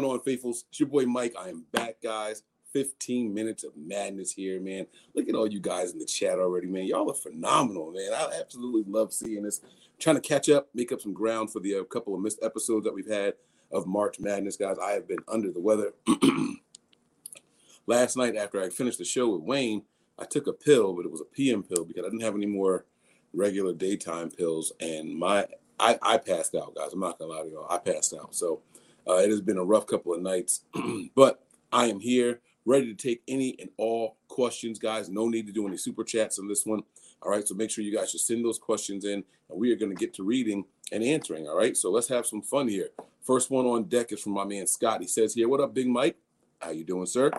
going on, faithfuls? It's your boy Mike. I am back, guys. 15 minutes of madness here, man. Look at all you guys in the chat already, man. Y'all are phenomenal, man. I absolutely love seeing this. trying to catch up, make up some ground for the uh, couple of missed episodes that we've had of March Madness, guys. I have been under the weather. Last night, after I finished the show with Wayne, I took a pill, but it was a PM pill because I didn't have any more regular daytime pills, and my I, I passed out, guys. I'm not gonna lie to y'all. I passed out. So uh, it has been a rough couple of nights, but I am here, ready to take any and all questions, guys. No need to do any super chats on this one. All right, so make sure you guys just send those questions in, and we are going to get to reading and answering. All right, so let's have some fun here. First one on deck is from my man Scott. He says here, "What up, Big Mike? How you doing, sir?"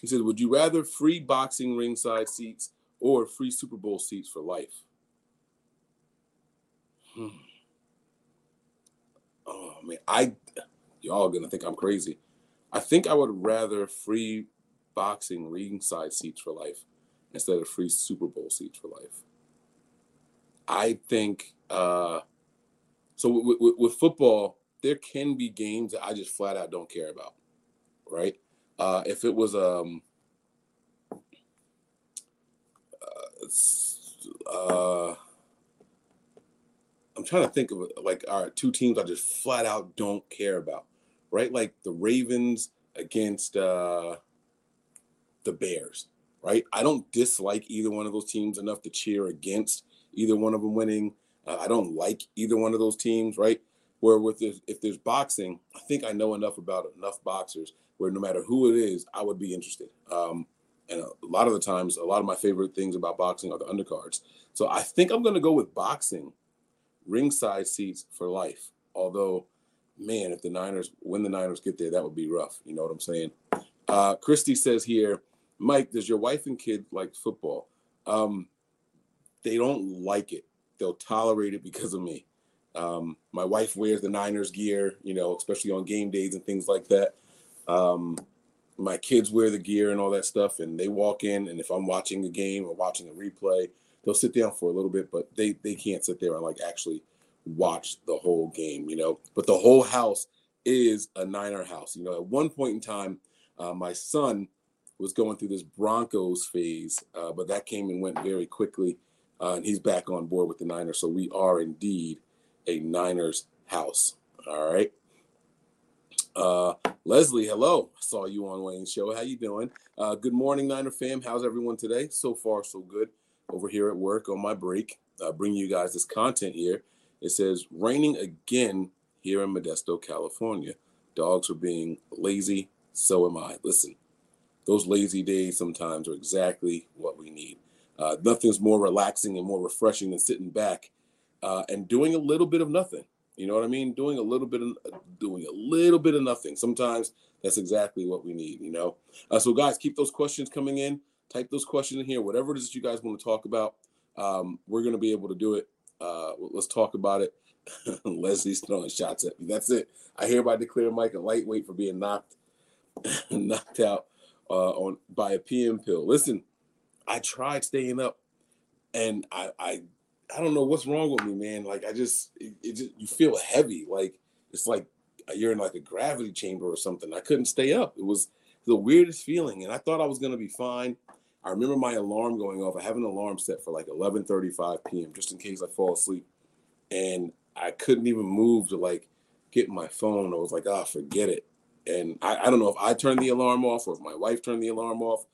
He says, "Would you rather free boxing ringside seats or free Super Bowl seats for life?" Hmm. Oh man, I y'all gonna think I'm crazy. I think I would rather free boxing ringside seats for life instead of free Super Bowl seats for life. I think uh, so. With, with, with, football, there can be games that I just flat out don't care about. Right? Uh, if it was um, uh, uh trying to think of like right, two teams I just flat out don't care about right? Like the Ravens against uh, the Bears, right? I don't dislike either one of those teams enough to cheer against either one of them winning. Uh, I don't like either one of those teams, right? Where with this, if there's boxing, I think I know enough about enough boxers where no matter who it is, I would be interested. Um, and a lot of the times, a lot of my favorite things about boxing are the undercards. So I think I'm going to go with boxing ringside seats for life. Although man, if the Niners, when the Niners get there, that would be rough. You know what I'm saying? Uh, Christy says here, Mike, does your wife and kid like football? Um, they don't like it. They'll tolerate it because of me. Um, my wife wears the Niners gear, you know, especially on game days and things like that. Um, my kids wear the gear and all that stuff, and they walk in, and if I'm watching a game or watching a replay, they'll sit down for a little bit, but they they can't sit there and like actually watch the whole game, you know. But the whole house is a Niner house. You know, at one point in time, uh, my son was going through this Broncos phase, uh, but that came and went very quickly, uh, and he's back on board with the Niners. So we are indeed a Niners house. All right. Uh, Leslie, hello. I saw you on Wayne's show. How you doing? Uh, good morning, Niner fam. How's everyone today? So far, so good. Over here at work on my break, uh, bringing you guys this content here. It says, raining again here in Modesto, California. Dogs are being lazy. So am I. Listen, those lazy days sometimes are exactly what we need. Uh, nothing's more relaxing and more refreshing than sitting back uh, and doing a little bit of nothing. You know what I mean? Doing a little bit of doing a little bit of nothing. Sometimes that's exactly what we need. You know. Uh, so guys, keep those questions coming in. Type those questions in here. Whatever it is that you guys want to talk about, um, we're going to be able to do it uh, let's talk about it. Leslie's throwing shots at me. That's it. I hereby declare Mike a lightweight for being knocked knocked out uh, on by a PM pill. Listen, I tried staying up, and I I I don't know what's wrong with me, man. Like I just it, it just you feel heavy. Like it's like you're in like a gravity chamber or something. I couldn't stay up. It was the weirdest feeling, and I thought I was gonna be fine. I remember my alarm going off. I have an alarm set for like 11:35 p.m. just in case I fall asleep, and I couldn't even move to like get my phone. I was like, ah, oh, forget it. And I, I don't know if I turned the alarm off or if my wife turned the alarm off,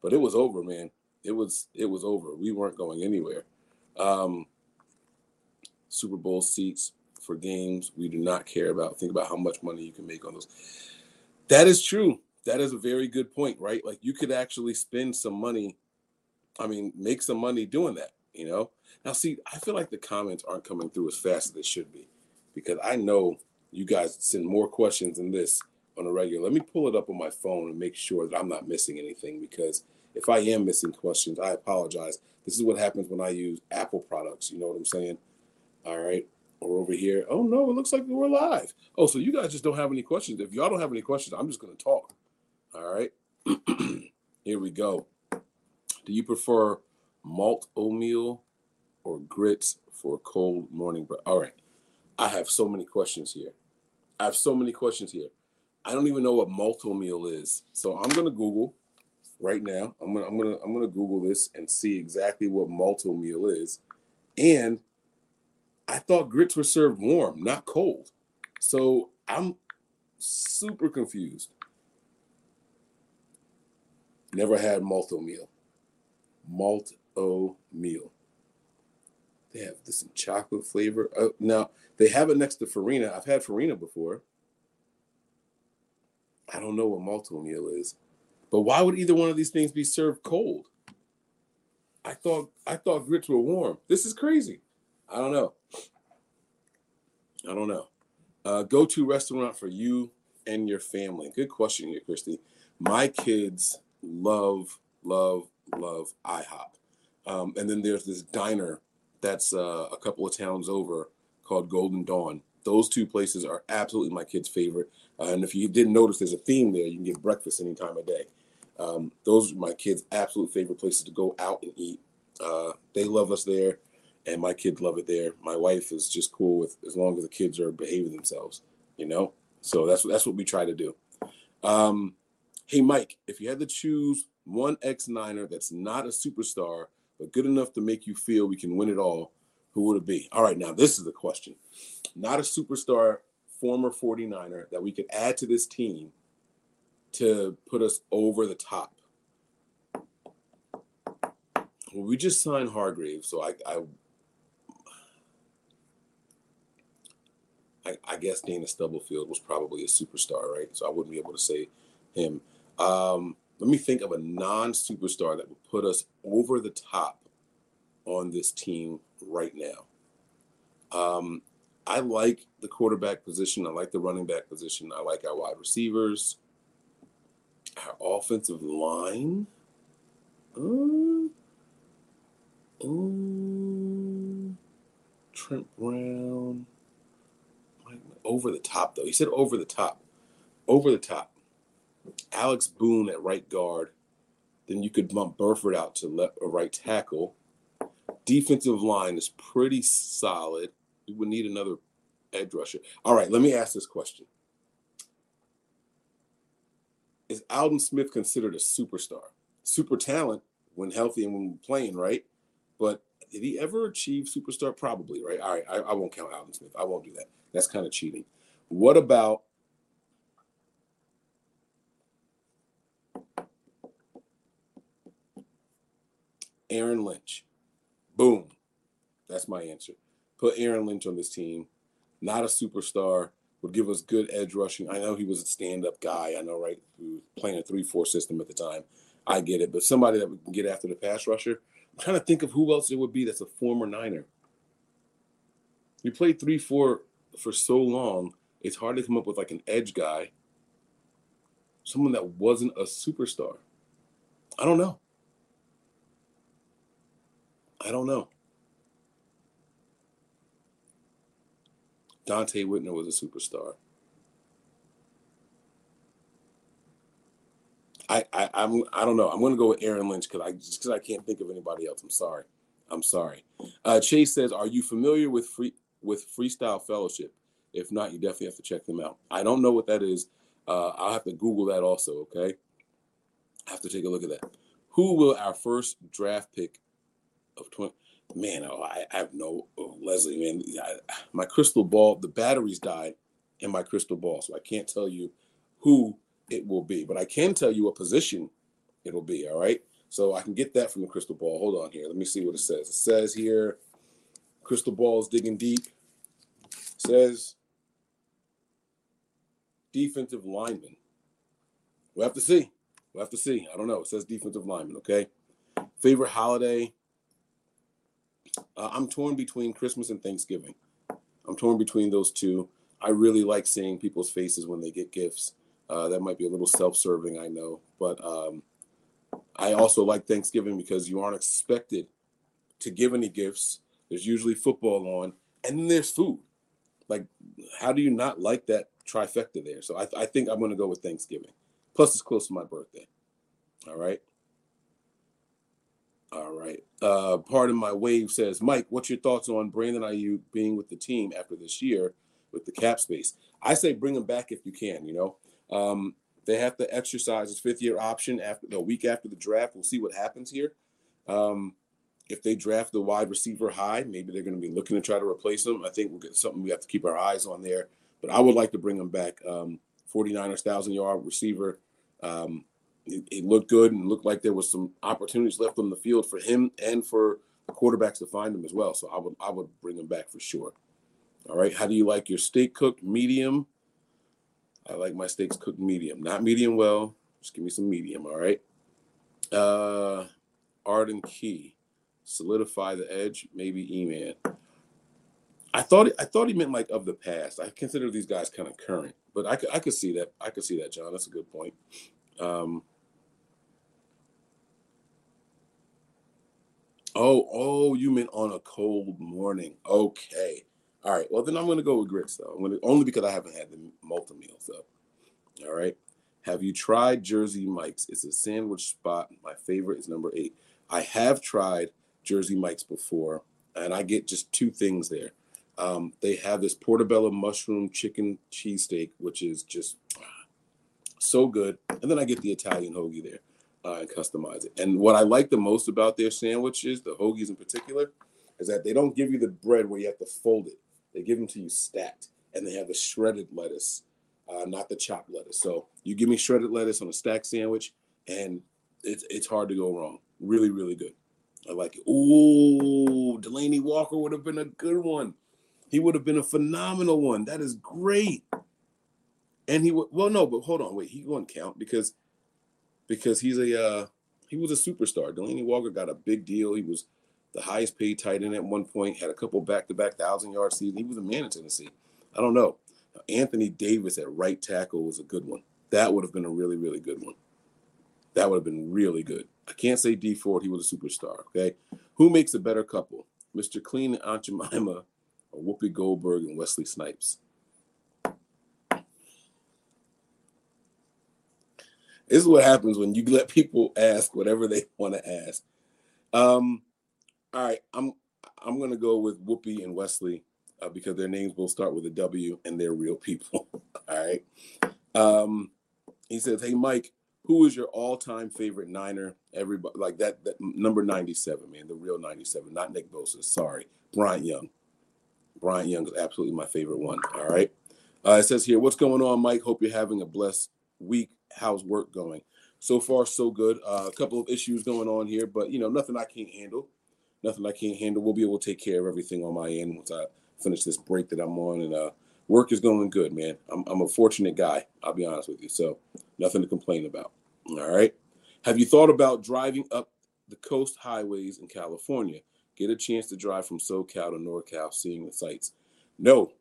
but it was over, man. It was it was over. We weren't going anywhere. Um, Super Bowl seats for games we do not care about. Think about how much money you can make on those. That is true that is a very good point, right? Like you could actually spend some money. I mean, make some money doing that, you know? Now, see, I feel like the comments aren't coming through as fast as they should be because I know you guys send more questions than this on a regular. Let me pull it up on my phone and make sure that I'm not missing anything because if I am missing questions, I apologize. This is what happens when I use Apple products. You know what I'm saying? All right. Or over here. Oh, no, it looks like we're live. Oh, so you guys just don't have any questions. If y'all don't have any questions, I'm just going to talk. All right. Here we go. Do you prefer Malt-O-Meal or grits for a cold morning bread? All right. I have so many questions here. I have so many questions here. I don't even know what Malt-O-Meal is. So I'm gonna Google right now. I'm gonna I'm gonna I'm gonna Google this and see exactly what Malt-O-Meal is. And I thought grits were served warm, not cold. So I'm super confused. Never had. Malt o meal. They have this chocolate flavor. Uh, now they have it next to farina. I've had farina before. I don't know what Malt-O-Meal is, but why would either one of these things be served cold? I thought I thought grits were warm. This is crazy. I don't know. I don't know. Uh, go to restaurant for you and your family. Good question here, Christy. My kids love, love, love IHOP. Um, and then there's this diner that's uh, a couple of towns over called Golden Dawn. Those two places are absolutely my kids' favorite. Uh, and if you didn't notice, there's a theme there. You can get breakfast any time of day. Um, those are my kids' absolute favorite places to go out and eat. Uh, they love us there, and my kids love it there. My wife is just cool with as long as the kids are behaving themselves, you know. So that's that's what we try to do. Um, hey, Mike, if you had to choose one ex Niner that's not a superstar but good enough to make you feel we can win it all, who would it be? All right, now this is the question. Not a superstar, former 49er that we could add to this team to put us over the top. Well, we just signed Hargrave, so I, I I, I, guess Dana Stubblefield was probably a superstar, right? So I wouldn't be able to say him. Um, let me think of a non-superstar that would put us over the top on this team right now. Um, I like the quarterback position. I like the running back position. I like our wide receivers. Our offensive line. Uh, uh, Trent Brown. Over the top, though. He said over the top. Over the top. Alex Boone at right guard. Then you could bump Burford out to left or right tackle. Defensive line is pretty solid. We would need another edge rusher. All right, let me ask this question. Is Aldon Smith considered a superstar? Super talent when healthy and when playing, right? But did he ever achieve superstar? Probably, right? All right, I, I won't count Aldon Smith. I won't do that. That's kind of cheating. What about Aaron Lynch. Boom. That's my answer. Put Aaron Lynch on this team. Not a superstar. Would give us good edge rushing. I know he was a stand up guy. I know, right? He was playing a 3 4 system at the time. I get it. But somebody that can get after the pass rusher. I'm trying to think of who else it would be that's a former Niner. You played 3 4 for so long, it's hard to come up with like an edge guy, someone that wasn't a superstar. I don't know. I don't know. Donte Whitner was a superstar. I, I I'm I don't know. I'm gonna go with Aaron Lynch because I just because I can't think of anybody else. I'm sorry. I'm sorry. Uh, Chase says, "Are you familiar with free with Freestyle Fellowship? If not, you definitely have to check them out. I don't know what that is. Uh, I'll have to Google that also. Okay, I have to take a look at that. Who will our first draft pick of 20 man oh, I, I, have no oh, leslie man I, my crystal ball the batteries died in my crystal ball so i can't tell you who it will be but i can tell you a position it'll be all right? So i can get that from the crystal ball. Hold on here. Let me see what it says. It says here crystal ball is digging deep. It says defensive lineman. We'll have to see. We'll have to see. I don't know. It says defensive lineman okay? Favorite holiday uh, I'm torn between Christmas and Thanksgiving. I'm torn between those two. I really like seeing people's faces when they get gifts. Uh, that might be a little self-serving, I know, but um, I also like Thanksgiving because you aren't expected to give any gifts. There's usually football on, and then there's food. Like, how do you not like that trifecta there? So I, I think I'm going to go with Thanksgiving. Plus, it's close to my birthday. All right. All right. Uh, part of my wave says, Mike, what's your thoughts on Brandon Aiyuk being with the team after this year with the cap space? I say bring him back if you can. You know, Um, they have to exercise his fifth year option after the week after the draft. We'll see what happens here. Um, if they draft the wide receiver high, maybe they're going to be looking to try to replace him. I think we'll get something we have to keep our eyes on there. But I would like to bring him back. Um, 49ers, thousand yard receiver. Um, it, looked good and looked like there was some opportunities left on the field for him and for the quarterbacks to find him as well. So I would I would bring him back for sure. All right. How do you like your steak cooked? Medium. I like my steaks cooked medium, not medium well. Just give me some medium. All right. Uh, Arden Key, solidify the edge. Maybe E-Man. I thought I thought he meant like of the past. I consider these guys kind of current, but I could I could see that. I could see that, John. That's a good point. Um, oh, oh, you meant on a cold morning. Okay. All right. Well, then I'm going to go with grits though. I'm going to only because I haven't had the Malt-O-Meal. So, all right. Have you tried Jersey Mike's? It's a sandwich spot. My favorite is number eight. I have tried Jersey Mike's before, and I get just two things there. Um, they have this portobello mushroom chicken cheesesteak, which is just so good. And then I get the Italian hoagie there uh, and customize it. And what I like the most about their sandwiches, the hoagies in particular, is that they don't give you the bread where you have to fold it. They give them to you stacked, and they have the shredded lettuce, uh, not the chopped lettuce. So you give me shredded lettuce on a stacked sandwich, and it's it's hard to go wrong. Really, really good. I like it. Ooh, Delanie Walker would have been a good one. He would have been a phenomenal one. That is great. And he would well, no, but hold on, wait, he won't count because because he's a uh he was a superstar. Delanie Walker got a big deal. He was the highest paid tight end at one point, had a couple back to back thousand yard seasons. He was a man in Tennessee. I don't know. Anthony Davis at right tackle was a good one. That would have been a really, really good one. That would have been really good. I can't say Dee Ford, he was a superstar. Okay. Who makes a better couple? Mr. Clean and Aunt Jemima or Whoopi Goldberg and Wesley Snipes? This is what happens when you let people ask whatever they want to ask. Um, all right, I'm I'm gonna go with Whoopi and Wesley uh, because their names both start with a W and they're real people. all right. Um, he says, "Hey Mike, who is your all-time favorite Niner? Everybody like that, that number 97, man, the real 97, not Nick Bosa. Sorry, Bryant Young. Bryant Young is absolutely my favorite one. All right. Uh, it says here, what's going on, Mike? Hope you're having a blessed week. How's work going? So far, so good. Uh, a couple of issues going on here, but you know, nothing I can't handle nothing I can't handle. We'll be able to take care of everything on my end once I finish this break that I'm on. And uh, work is going good, man. I'm, I'm a fortunate guy. I'll be honest with you. So nothing to complain about. All right. Have you thought about driving up the coast highways in California? Get a chance to drive from SoCal to NorCal, seeing the sights. No,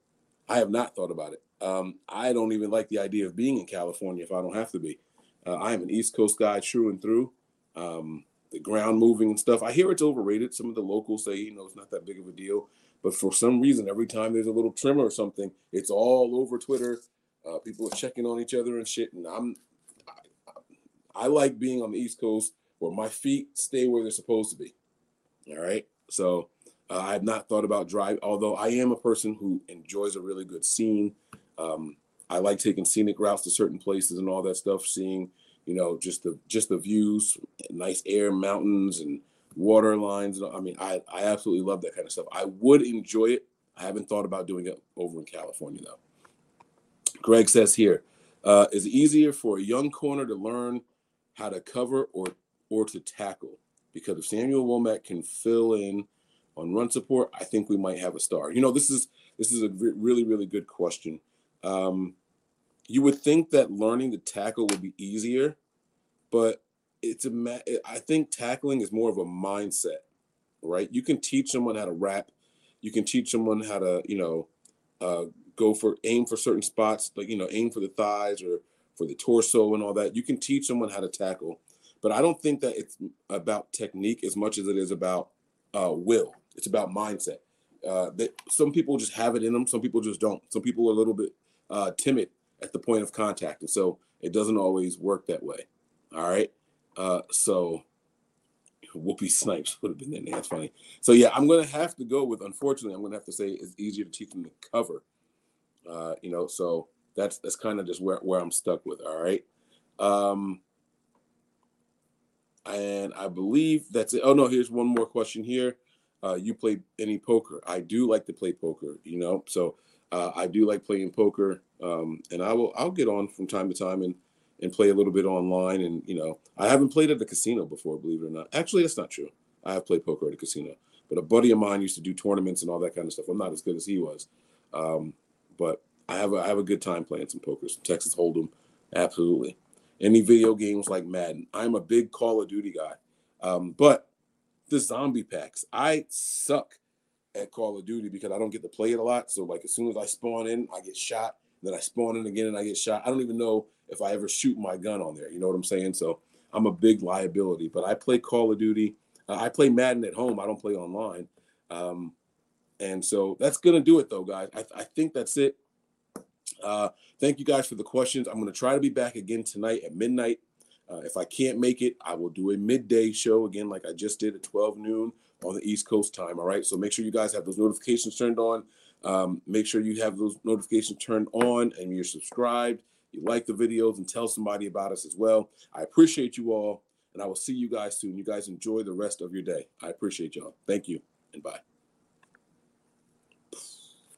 I have not thought about it. Um, I don't even like the idea of being in California if I don't have to be. Uh, I am an East Coast guy through and through. Um, the ground moving and stuff. I hear it's overrated. Some of the locals say, you know, it's not that big of a deal. But for some reason, every time there's a little tremor or something, it's all over Twitter. Uh, people are checking on each other and shit. And I'm, I, I like being on the East Coast where my feet stay where they're supposed to be. All right. So uh, I have not thought about drive, although I am a person who enjoys a really good scene. Um, I like taking scenic routes to certain places and all that stuff, seeing you know, just the just the views, nice air, mountains, and water lines. I mean, I I absolutely love that kind of stuff. I would enjoy it. I haven't thought about doing it over in California though. Greg says here, uh, is it easier for a young corner to learn how to cover or or to tackle? Because if Samuel Womack can fill in on run support, I think we might have a star. You know, this is this is a really really good question. Um, you would think that learning to tackle would be easier, but it's a I think tackling is more of a mindset, right? You can teach someone how to wrap, you can teach someone how to, you know, uh, go for aim for certain spots, like you know, aim for the thighs or for the torso and all that. You can teach someone how to tackle, but I don't think that it's about technique as much as it is about uh, will. It's about mindset. Uh, that some people just have it in them, some people just don't. Some people are a little bit uh, timid at the point of contact. And so it doesn't always work that way. All right. Uh, so Whoopi Snipes would have been there. That's funny. So yeah, I'm gonna have to go with. Unfortunately, I'm gonna have to say it's easier to teach them to cover. Uh, you know, so that's that's kind of just where, where I'm stuck with. All right. Um, and I believe that's it. Oh no, here's one more question here. Uh, you play any poker? I do like to play poker. You know, so uh, I do like playing poker, um, and I will I'll get on from time to time and and play a little bit online. And you know, I haven't played at the casino before, believe it or not. Actually, that's not true. I have played poker at a casino, but a buddy of mine used to do tournaments and all that kind of stuff. I'm not as good as he was, um, but I have a, I have a good time playing some poker. Some Texas Hold'em, absolutely. Any video games like Madden. I'm a big Call of Duty guy, um, but the zombie packs. I suck at Call of Duty because I don't get to play it a lot. So like as soon as I spawn in, I get shot. Then I spawn in again and I get shot. I don't even know if I ever shoot my gun on there. You know what I'm saying? So I'm a big liability. But I play Call of Duty. Uh, I play Madden at home. I don't play online. Um, and so that's gonna do it though, guys. I, I think that's it. Uh, thank you guys for the questions. I'm to try to be back again tonight at midnight. Uh, if I can't make it, I will do a midday show again, like I just did at 12 noon on the East Coast time. All right. So make sure you guys have those notifications turned on. Um, make sure you have those notifications turned on and you're subscribed. You like the videos and tell somebody about us as well. I appreciate you all, and I will see you guys soon. You guys enjoy the rest of your day. I appreciate y'all. Thank you and bye.